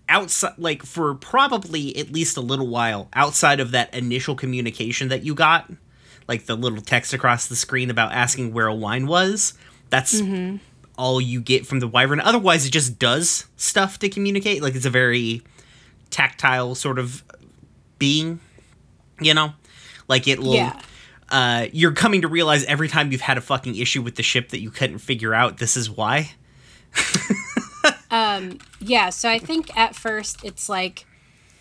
outside, like for probably at least a little while, outside of that initial communication that you got, like the little text across the screen about asking where Owain was. That's all you get from the wyvern. Otherwise, it just does stuff to communicate. Like it's a very tactile sort of being, you know? Like it'll
Yeah.
uh you're coming to realize every time you've had a fucking issue with the ship that you couldn't figure out this is why. *laughs*
Yeah, so I think at first it's like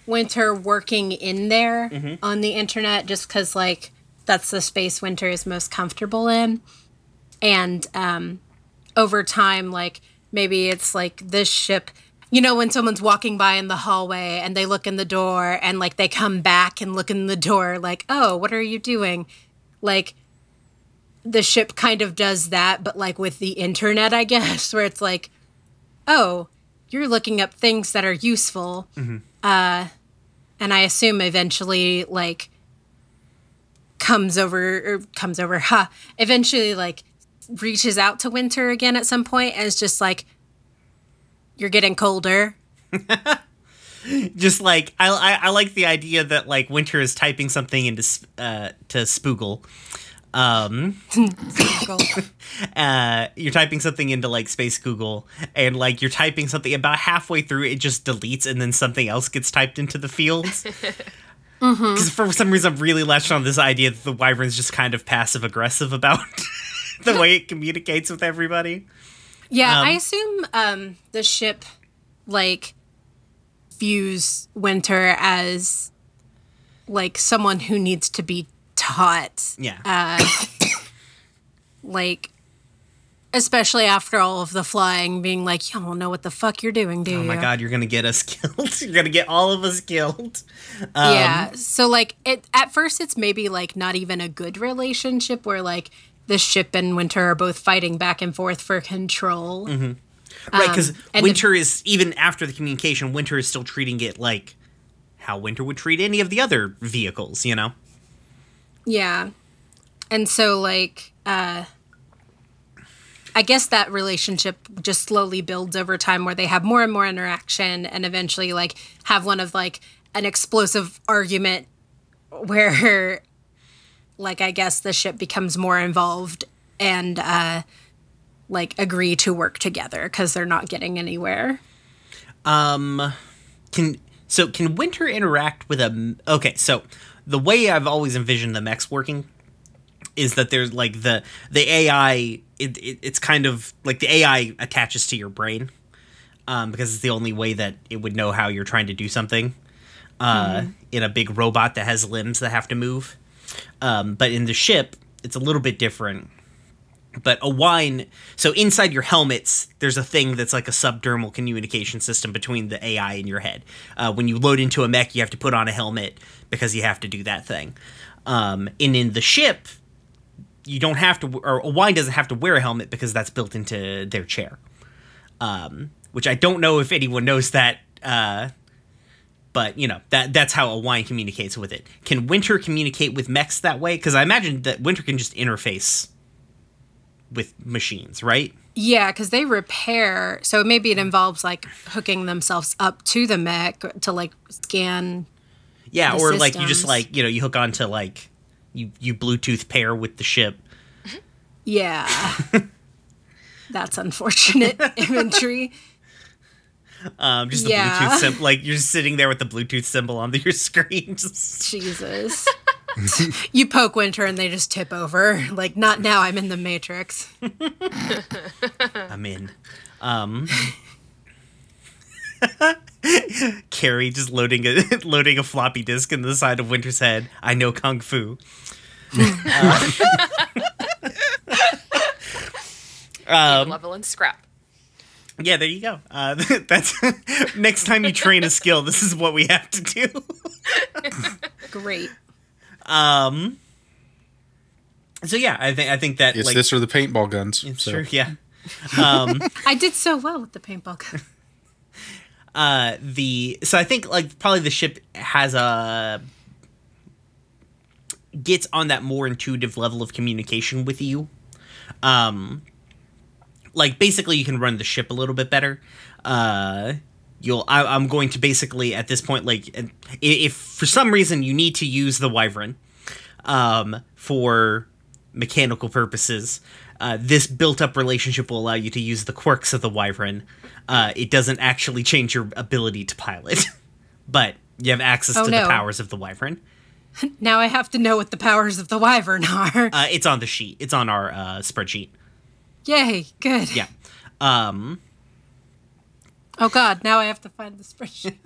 Winter working in there on the internet just because, like, that's the space Winter is most comfortable in. And um, over time, like, maybe it's like this ship, you know, when someone's walking by in the hallway and they look in the door and, like, they come back and look in the door, like, oh, what are you doing? Like, the ship kind of does that, but like with the internet, I guess, *laughs* where it's like, oh, you're looking up things that are useful. Uh, and I assume eventually, like, comes over or comes over, ha, eventually, like, reaches out to Winter again at some point and is just like, you're getting colder. *laughs*
Just like I, I, I like the idea that like Winter is typing something into uh, to Spoogle. Um, *laughs* uh, you're typing something into like Space Google, and like you're typing something about halfway through, it just deletes, and then something else gets typed into the fields. *laughs* Because for some reason, I'm really latched on this idea that the Wyvern's just kind of passive aggressive about *laughs* the way it communicates with everybody.
Yeah,
Um,
I assume um, the ship, like, views Winter as, like, someone who needs to be taught.
Yeah.
Uh, *coughs* like especially after all of the flying being like you don't know what the fuck you're doing do
oh
you
my god, you're gonna get us *laughs* killed. you're gonna get all of us killed.
Um, yeah so like it at first it's maybe like not even a good relationship where like the ship and winter are both fighting back and forth for control mm-hmm.
um, Right, because
Um,
Winter is even after the communication, Winter is still treating it like how Winter would treat any of the other vehicles. You know.
Yeah and so like uh I guess that relationship just slowly builds over time where they have more and more interaction and eventually like have one of like an explosive argument where *laughs* like I guess the ship becomes more involved and uh like agree to work together because they're not getting anywhere.
Um, can so can Winter interact with a? Okay, so the way I've always envisioned the mechs working is that there's like the the AI. It, it it's kind of like the AI attaches to your brain, um, because it's the only way that it would know how you're trying to do something. Uh, in a big robot that has limbs that have to move. Um, but in the ship, it's a little bit different but Owain so inside your helmets there's a thing that's like a subdermal communication system between the ai and your head. Uh, when you load into a mech you have to put on a helmet because you have to do that thing. Um, and in the ship you don't have to or Owain doesn't have to wear a helmet because that's built into their chair. Um, which i don't know if anyone knows that uh, but you know that that's how Owain communicates with it. Can winter communicate with mechs that way? Because i imagine that winter can just interface with machines, right?
Yeah, because they repair. So maybe it involves like hooking themselves up to the mech to like scan.
Yeah,
The
or like you just like you know you hook onto like you you Bluetooth pair with the ship.
Yeah. *laughs* That's unfortunate imagery. *laughs*
Um, just the
Yeah.
Bluetooth symbol, like you're just sitting there with the Bluetooth symbol on your *laughs* screen.
Jesus. *laughs* you poke Winter and they just tip over. Like, not now, I'm in the Matrix.
I'm in. Um, *laughs* Carrie just loading a *laughs* loading a floppy disk in the side of Winter's head. I know kung fu. Uh, um,
level and scrap.
Yeah, there you go. Uh, that's next time you train a skill. This is what we have to do.
Great.
Um. So yeah, I think I think that
It's
like
this or the paintball guns.
it's
so.
true. Yeah. Um. *laughs*
I did so well with the paintball gun.
uh. The so I think like probably the ship has a gets on that more intuitive level of communication with you. Um. Like basically, you can run the ship a little bit better. Uh. You'll. I, I'm going to basically at this point, like, if for some reason you need to use the wyvern, um, for mechanical purposes. Uh, this built-up relationship will allow you to use the quirks of the wyvern. Uh, it doesn't actually change your ability to pilot, *laughs* but you have access
Oh,
to the powers of the wyvern. *laughs*
Now I have to know what the powers of the wyvern are.
Uh, it's on the sheet. It's on our uh, spreadsheet.
Yay, good.
Yeah. Um,
Oh, God, now I have to find the spreadsheet.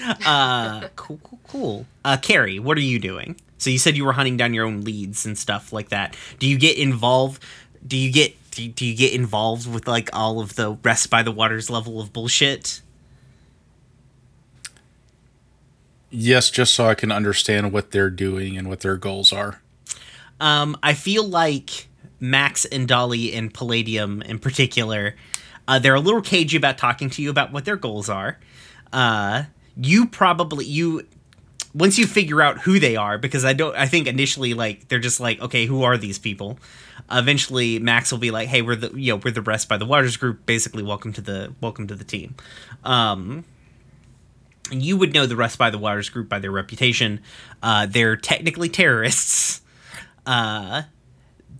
*laughs*
uh, cool, cool, cool. Uh, Carrie, what are you doing? So you said you were hunting down your own leads and stuff like that. Do you get involved? Do you get do you, do you get involved with like all of the rest by the waters level of bullshit?
Yes, just so I can understand what they're doing and what their goals are.
Um, I feel like Max and Dolly and Palladium in particular, uh, they're a little cagey about talking to you about what their goals are. Uh, you probably you once you figure out who they are, because I don't. I think initially like they're just like, okay, who are these people? Eventually, Max will be like, hey, we're the you know we're the Rest by the Waters group. Basically, welcome to the welcome to the team. Um, you would know the Rest by the Waters group by their reputation. Uh, they're technically terrorists. Uh,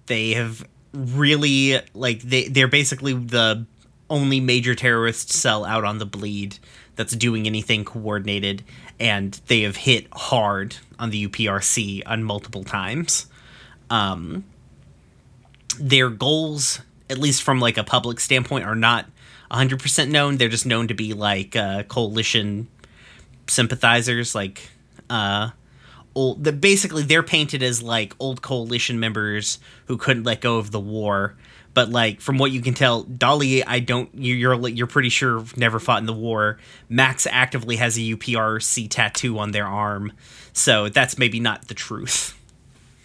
they have really like they they're basically the only major terrorist cell out on the bleed that's doing anything coordinated, and they have hit hard on the UPRC on multiple times. Um, their goals, at least from like a public standpoint, are not 100% known. They're just known to be like uh, coalition sympathizers, like uh, old. The, basically, they're painted as like old coalition members who couldn't let go of the war. But like from what you can tell, Dolly, I don't. you- You're you're pretty sure never fought in the war. Max actively has a UPRC tattoo on their arm, so that's maybe not the truth.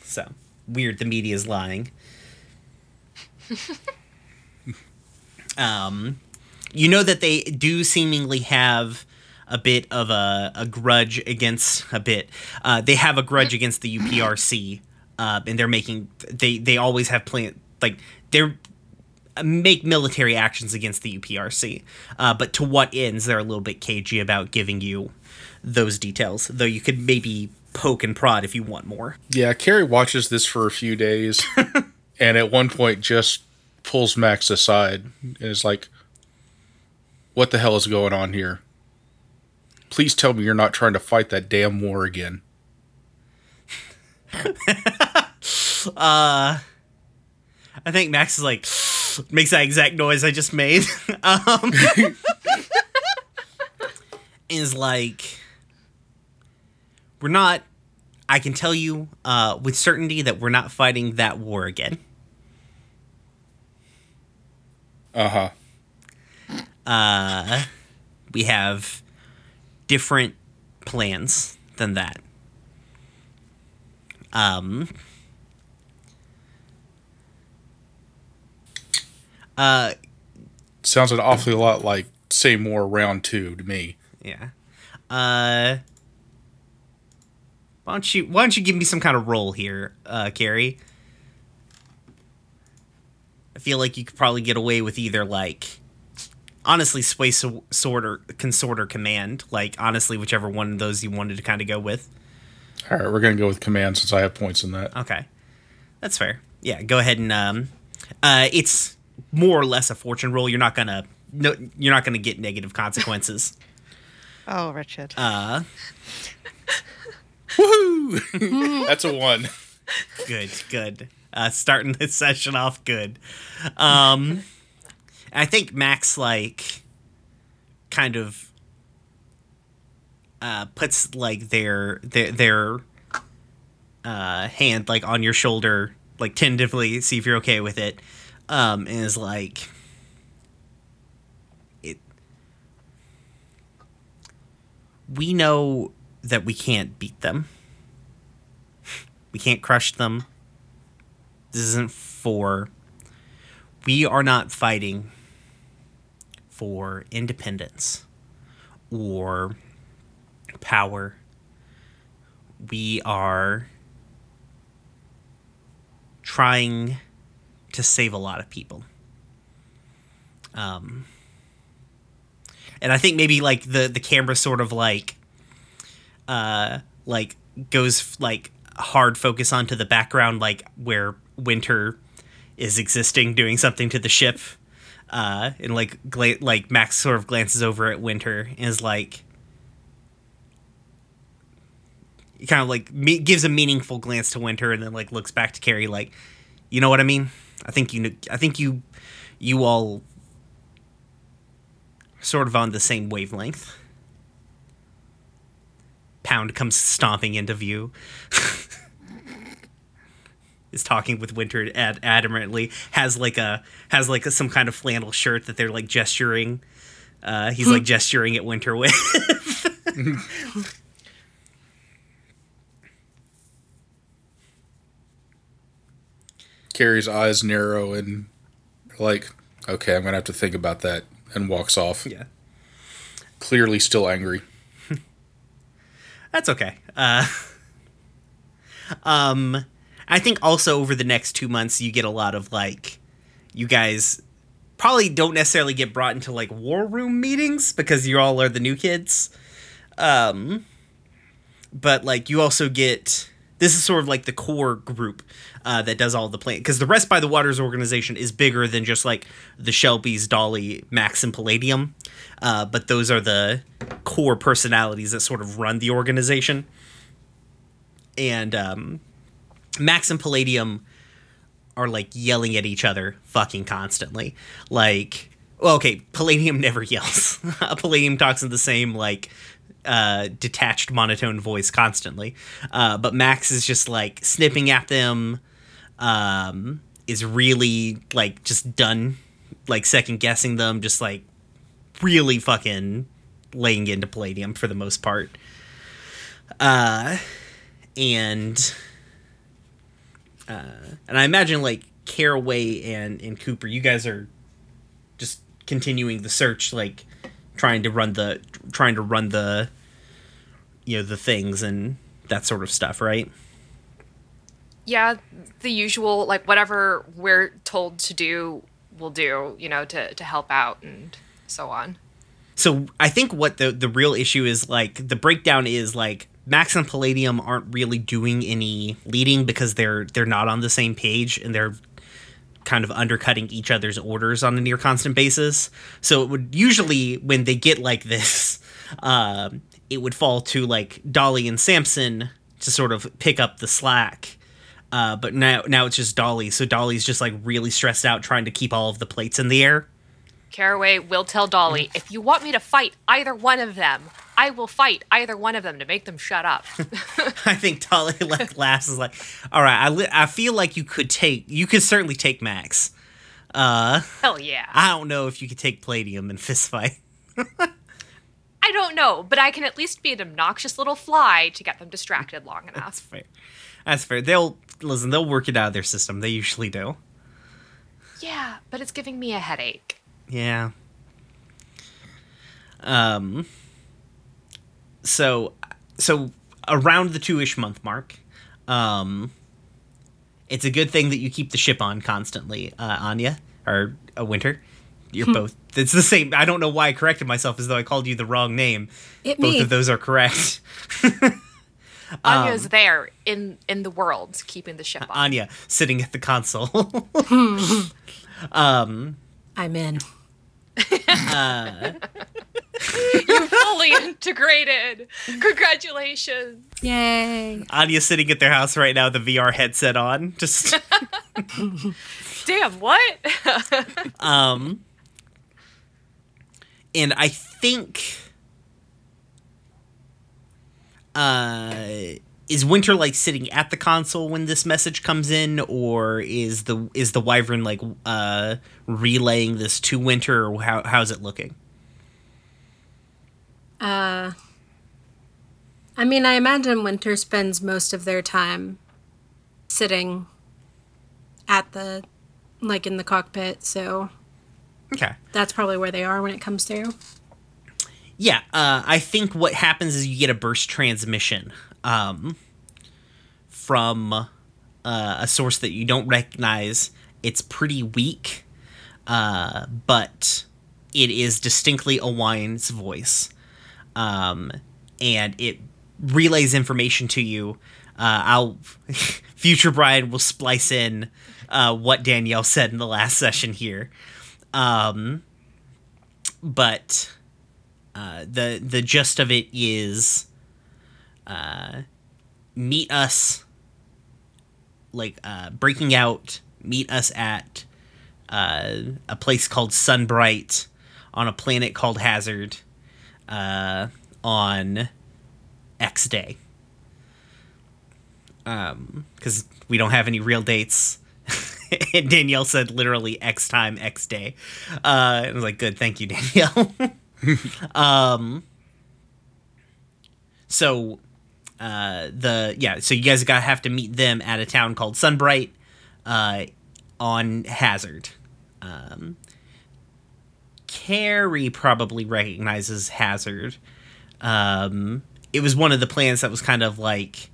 So weird. The media is lying. *laughs* um, you know that they do seemingly have a bit of a, a grudge against a bit. Uh, they have a grudge against the *clears throat* UPRC, uh, and they're making they they always have plan like they're uh, make military actions against the UPRC. Uh, but to what ends, they're a little bit cagey about giving you those details. Though you could maybe poke and prod if you want more.
Yeah, Carrie watches this for a few days, *laughs* and at one point just pulls Max aside and is like, "What the hell is going on here? Please tell me you're not trying to fight that damn war again." *laughs*
I think Max is like *sighs* makes that exact noise I just made. *laughs* um, *laughs* is like we're not. I can tell you uh, with certainty that we're not fighting that war again.
Uh huh.
Uh, we have different plans than that. Um. Uh,
Sounds an awfully lot like say more round two to me.
yeah. Uh. Why don't you Why don't you give me some kind of roll here, uh, Carrie? I feel like you could probably get away with either like, honestly, sway so- sword or consort or command. Like honestly, whichever one of those you wanted to kind of go with.
All right, we're gonna go with command since I have points in that.
Okay, that's fair. Yeah, go ahead and um, uh, it's more or less a fortune roll. You're not gonna no, you're not gonna get negative consequences. *laughs*
Oh, Richard.
uh, *laughs*
That's a one.
good, good. Uh, starting this session off good. Um, I think Max like kind of uh, puts like their their their uh, hand like on your shoulder, like tentatively, see if you're okay with it. Um, is like it. We know that we can't beat them. We can't crush them. This isn't for. We are not fighting for independence or power. We are trying to save a lot of people. Um, and I think maybe like the the camera sort of like uh like goes like hard focus onto the background like where winter is existing doing something to the ship uh and like gla- like max sort of glances over at winter and is like kind of like me- gives a meaningful glance to winter and then like looks back to carrie like you know what i mean i think you i think you you all sort of on the same wavelength Pound comes stomping into view. *laughs* is talking with Winter ad- adamantly. Has like a has like a, some kind of flannel shirt that they're like gesturing. Uh, he's like *laughs* gesturing at Winter with. *laughs*
Carrie's eyes narrow and like, okay, I'm gonna have to think about that, and walks off.
yeah,
Clearly still angry. *laughs*
that's okay. Uh, *laughs* um, I think also over the next two months you get a lot of like, you guys probably don't necessarily get brought into like war room meetings because you all are the new kids. Um, but like you also get this is sort of like the core group uh, that does all the plan because the rest by the waters organization is bigger than just like the shelbys dolly max and palladium. Uh, but those are the core personalities that sort of run the organization. And um, max and palladium are like yelling at each other fucking constantly. Like well okay palladium *laughs* never yells. *laughs* Palladium talks in the same like uh, detached monotone voice constantly. Uh, but Max is just like snipping at them, um, is really like just done, like second guessing them, just like really fucking laying into Palladium for the most part. Uh, and uh, and I imagine like Caraway and and Cooper, you guys are just continuing the search, like trying to run the trying to run the you know the things and that sort of stuff, right?
Yeah, the usual, like whatever we're told to do, we'll do, you know, to, to help out and so on.
So I think what the the real issue is like the breakdown is like Max and Palladium aren't really doing any leading because they're they're not on the same page and they're kind of undercutting each other's orders on a near constant basis. So it would usually when they get like this, *laughs* um, it would fall to like Dolly and Samson to sort of pick up the slack. Uh, but now now it's just Dolly, so Dolly's just like really stressed out trying to keep all of the plates in the air.
Caraway will tell Dolly, if you want me to fight either one of them, I will fight either one of them to make them shut up. *laughs* *laughs*
I think Dolly like laughs is like, all right, I li- I feel like you could take you could certainly take Max. Uh,
Hell yeah.
I don't know if you could take Palladium in fist fight. *laughs*
I don't know, but I can at least be an obnoxious little fly to get them distracted long
That's
enough.
fair. That's fair. They'll listen. They'll work it out of their system. They usually do.
Yeah, but it's giving me a headache.
Yeah. Um. So, so around the two-ish month mark, um, it's a good thing that you keep the ship on constantly, uh, Anya or uh, Winter. You're both. It's the same. I don't know why I corrected myself as though I called you the wrong name.
It
Both
me.
of those are correct. *laughs*
Anya's there in in the world, keeping the ship on.
Anya sitting at the console. *laughs*
I'm in.
Uh, *laughs* You're fully integrated. Congratulations.
Yay.
Anya sitting at their house right now, with the VR headset on, just
Damn, what?
um. And I think, uh, is Winter like sitting at the console when this message comes in, or is the is the Wyvern like uh relaying this to Winter, or how how's it looking?
Uh, I mean, I imagine Winter spends most of their time sitting at the, like in the cockpit, so
Okay.
that's probably where they are when it comes through.
Yeah, uh, I think what happens is you get a burst transmission um, from uh, a source that you don't recognize. It's pretty weak, uh, but it is distinctly Owain's voice, um, and it relays information to you. Uh, I'll *laughs* future Brian will splice in uh, what Danielle said in the last session here, um, but uh, the the gist of it is uh, meet us like uh, breaking out meet us at uh, a place called sunbright on a planet called hazard uh, on x day. Um because we don't have any real dates *laughs* *laughs* and danielle said literally x time x day. Uh i was like good thank you *laughs* danielle. Um so uh the yeah so you guys gotta have to meet them at a town called sunbright uh on hazard. Um carrie probably recognizes hazard. Um it was one of the plans that was kind of like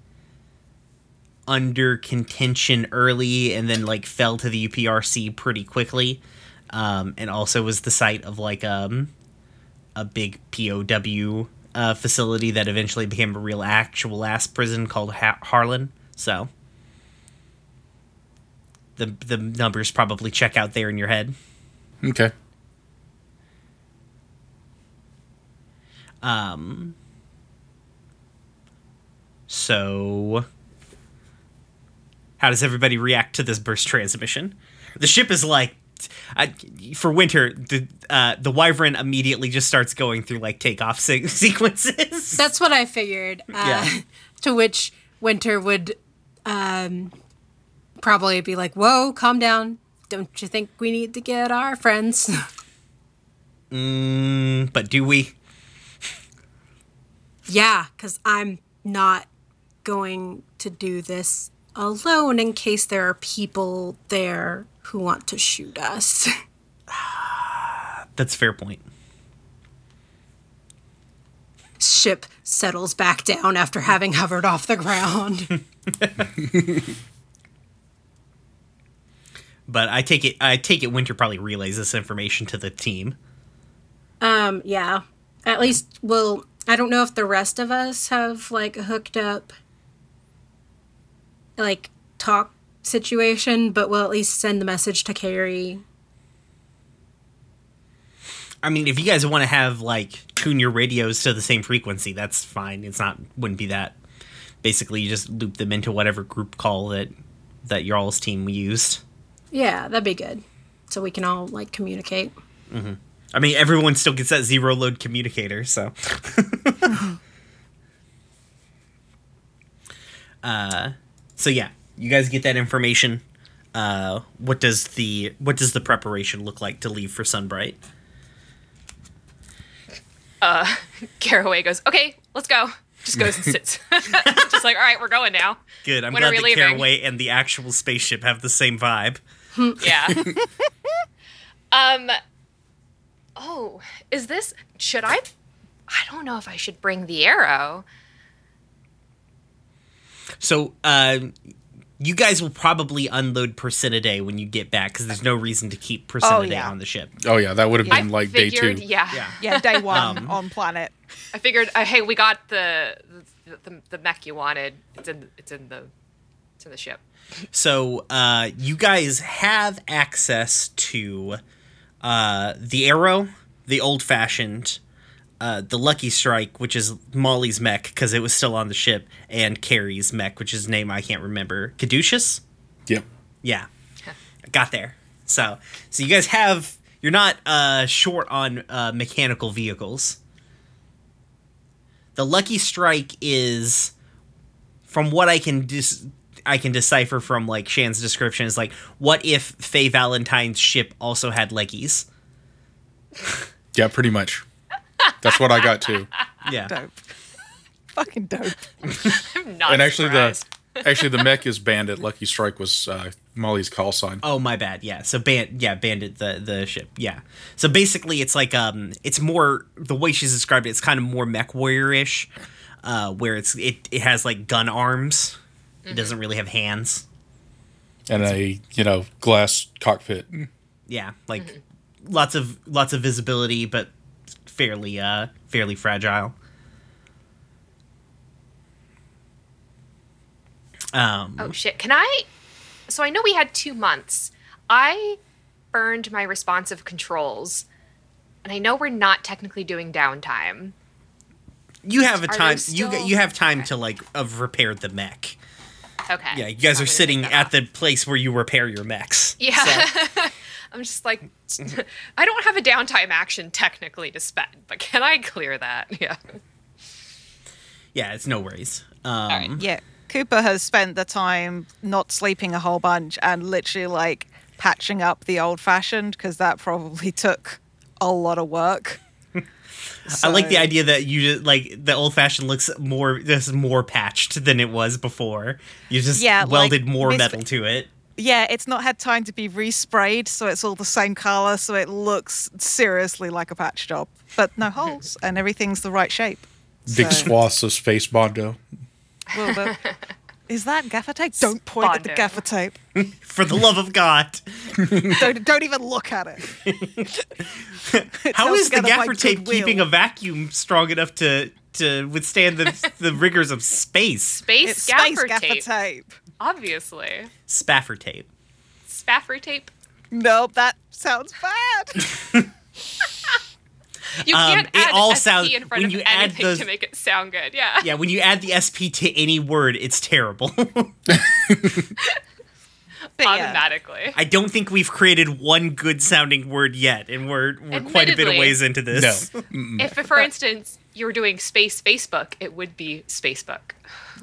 under contention early and then like fell to the uprc pretty quickly um and also was the site of like um a big POW uh, facility that eventually became a real actual ass prison called ha- Harlan. So the the numbers probably check out there in your head.
Okay.
Um. So, how does everybody react to this burst transmission? The ship is like, I, for winter, the uh, the wyvern immediately just starts going through like takeoff se- *laughs* sequences.
That's what I figured. Uh,
Yeah.
To which Winter would um, probably be like, "Whoa, calm down! Don't you think we need to get our friends?" *laughs*
Mm, but do we?
yeah, because I'm not going to do this alone in case there are people there who want to shoot us. *sighs*
That's a fair point.
Ship settles back down after having hovered off the ground. *laughs*
But I take it I take it Winter probably relays this information to the team.
Um, yeah. At least we'll I don't know if the rest of us have like hooked up like talk situation, but we'll at least send the message to Carrie.
I mean, if you guys want to have like tune your radios to the same frequency, that's fine. It's not wouldn't be that. Basically, you just loop them into whatever group call that that your all's team used.
Yeah, that'd be good. So we can all like communicate.
I mean, everyone still gets that zero load communicator, so. *laughs* *laughs* uh, so yeah, you guys get that information. Uh, what does the what does the preparation look like to leave for Sunbright? *laughs*
Caraway goes, okay, let's go. Just goes and sits. *laughs* *laughs* Just like, all right, we're going now.
Good. I'm
When
glad that
leaving?
Caraway and the actual spaceship have the same vibe.
Yeah. um. Oh, is this? Should I? I don't know if I should bring the arrow.
So, uh, you guys will probably unload Procyonidae when you get back because there's no reason to keep Procyonidae
yeah.
on the ship.
Oh yeah, that would have
I
been like day two.
yeah.
Yeah.
Yeah, day one
Um,
on planet.
I figured, uh, hey, we got the the, the the mech you wanted. It's in it's in the it's in the ship.
So uh, you guys have access to uh, the arrow, the old fashioned, uh, the lucky strike, which is Molly's mech because it was still on the ship, and Carrie's mech, which is a name I can't remember. Caduceus?
Yep.
Yeah, I got there. So so you guys have you're not uh, short on uh, mechanical vehicles. The lucky strike is from what I can dis- I can decipher from like Shan's description is like what if Faye Valentine's ship also had leggies?
Yeah, pretty much. That's what I got too.
Yeah.
Dope. Fucking dope. *laughs*
I'm not
and actually,
surprised.
the actually the mech is Bandit. Lucky Strike was uh, Molly's call sign.
Oh my bad. Yeah. So ban yeah, bandit the the ship. Yeah. So basically it's like um it's more the way she's described it, it's kind of more mech warrior-ish. Uh where it's it, it has like gun arms. It doesn't really have hands.
and a you know glass cockpit.
Yeah, like lots of lots of visibility but fairly uh fairly fragile. Um
Oh shit! Can I? So I know we had two months. I burned my responsive controls, and I know we're not technically doing downtime.
you have a
Are
time
there
you you have time to like of repair the mech.
Okay.
Yeah, you guys
I'm
are sitting at
off.
the place where you repair your mechs.
Yeah.
So- *laughs*
I'm just like, *laughs* I don't have a downtime action technically to spend, but can I clear that? *laughs* Yeah.
yeah, it's no worries. Um
right.
Yeah. Cooper has spent the time not sleeping a whole bunch and literally like patching up the old fashioned because that probably took a lot of work. *laughs*
I like the idea that you just like the old fashioned looks more just more patched than it was before. You just
Yeah, like,
welded more
this-
metal to it.
Yeah, it's not had time to be resprayed, so it's all the same color, so it looks seriously like a patch job, but no *laughs* holes, and everything's the right shape.
Big
So-
swaths of space bondo.
Well, but- *laughs* is that gaffer tape? Don't point at the gaffer tape. *laughs*
For the love of God.
Don't, don't even look at it.
How
held
the gaffer tape
goodwill.
keeping a vacuum strong enough to to withstand the the rigors of space?
Space
It's
gaffer,
space gaffer
tape.
tape.
Obviously.
Spaffer tape.
Spaffer tape.
Nope, that sounds bad. *laughs* *laughs*
You
Um,
can't
it
add
all
SP
sounds-
in front
when
of
you add
anything
those-
to make it sound good. Yeah.
Yeah, when you add the SP to any word, it's terrible. *laughs*
But yeah.
Automatically.
I don't think we've created one good sounding word yet, and we're we're quite a bit of ways into this.
No.
If, for instance, you were doing space Facebook, it would be Spacebook.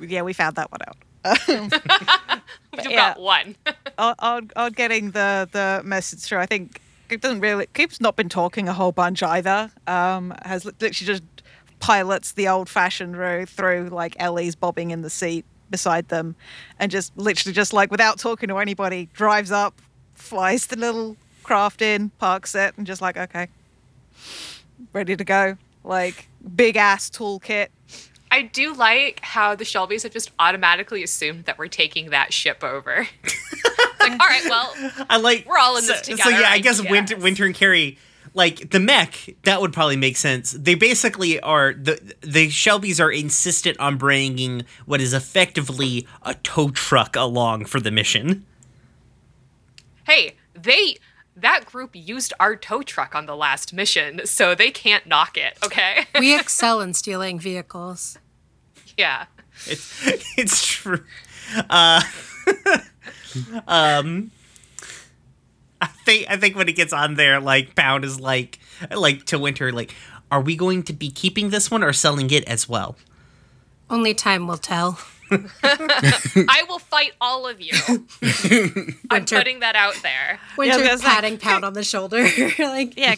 yeah, we found that one out. *laughs*
You've
yeah.
got one.
on, on, on getting the the message through. I think it doesn't really. Coop's not been talking a whole bunch either. Um, has literally just pilots the old fashioned route through like Ellie's bobbing in the seat beside them, and just literally just like without talking to anybody, drives up, flies the little craft in, parks it, and just like okay, ready to go. Like big ass toolkit.
I do like how the Shelbys have just automatically assumed that we're taking that ship over. *laughs* like, all right, well,
I like
We're all in this
so, So
together,
yeah, I
I
guess Winter. Winter and Carrie like the mech that would probably make sense they basically are the the shelbys are insistent on bringing what is effectively a tow truck along for the mission
Hey, they that group used our tow truck on the last mission, so they can't knock it. Okay.
We excel in stealing vehicles.
yeah.
it's *laughs* it's true uh *laughs* um i think i think when it gets on there like pound is like like to winter like are we going to be keeping this one or selling it as well
Only time will tell. *laughs*
I will fight all of you. *laughs* I'm putting that out there.
Winter
because, like,
patting Pound on the shoulder. *laughs* like,
Yeah.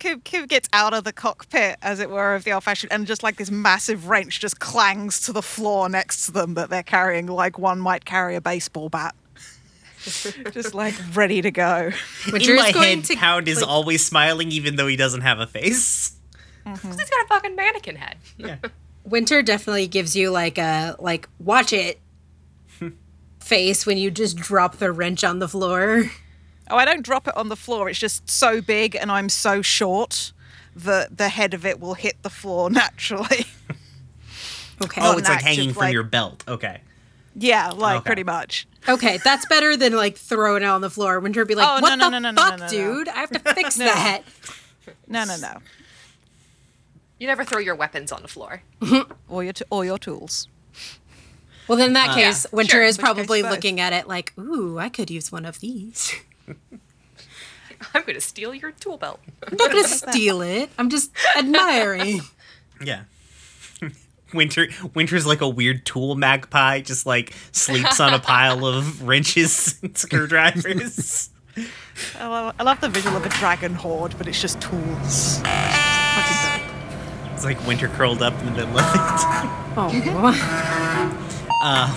Coob, Coob gets out of the cockpit, as it were, of the old fashioned, and just like this massive wrench just clangs to the floor next to them that they're carrying, like one might carry a baseball bat. just like ready to go.
Winter
in my
going
head
to
pound is
like,
always smiling even though he doesn't have a face mm-hmm.
because He's got a fucking mannequin head.
yeah
Winter definitely gives you like a like watch it *laughs* face when you just drop the wrench on the floor.
Oh, I don't drop it on the floor. It's just so big and I'm so short that the head of it will hit the floor *laughs* naturally.
Okay.
oh it's like hanging from
like-
your belt okay
yeah, like
Okay.
pretty much.
Okay, that's *laughs* better than like throwing it on the floor. Winter would be like,
Oh, no,
"What
no,
the
no, no, no,
fuck,
no, no.
dude? I have to fix that."
No, no, no.
You never throw your weapons on the floor. *laughs*
Or your, t- or your tools.
Well, then in that
Uh,
case,
yeah,
Winter
sure,
is
which case
probably
both.
looking at it like, "Ooh, I could use one of these." *laughs*
I'm gonna steal your tool belt.
I'm not gonna steal it. I'm just admiring. *laughs*
Yeah. Winter Winter's like a weird tool magpie, just like sleeps on a pile of wrenches and screwdrivers.
I love, I love the visual of a dragon hoard, but it's just tools.
It's like Winter curled up in the middle of it. *laughs*
Oh, *laughs* uh,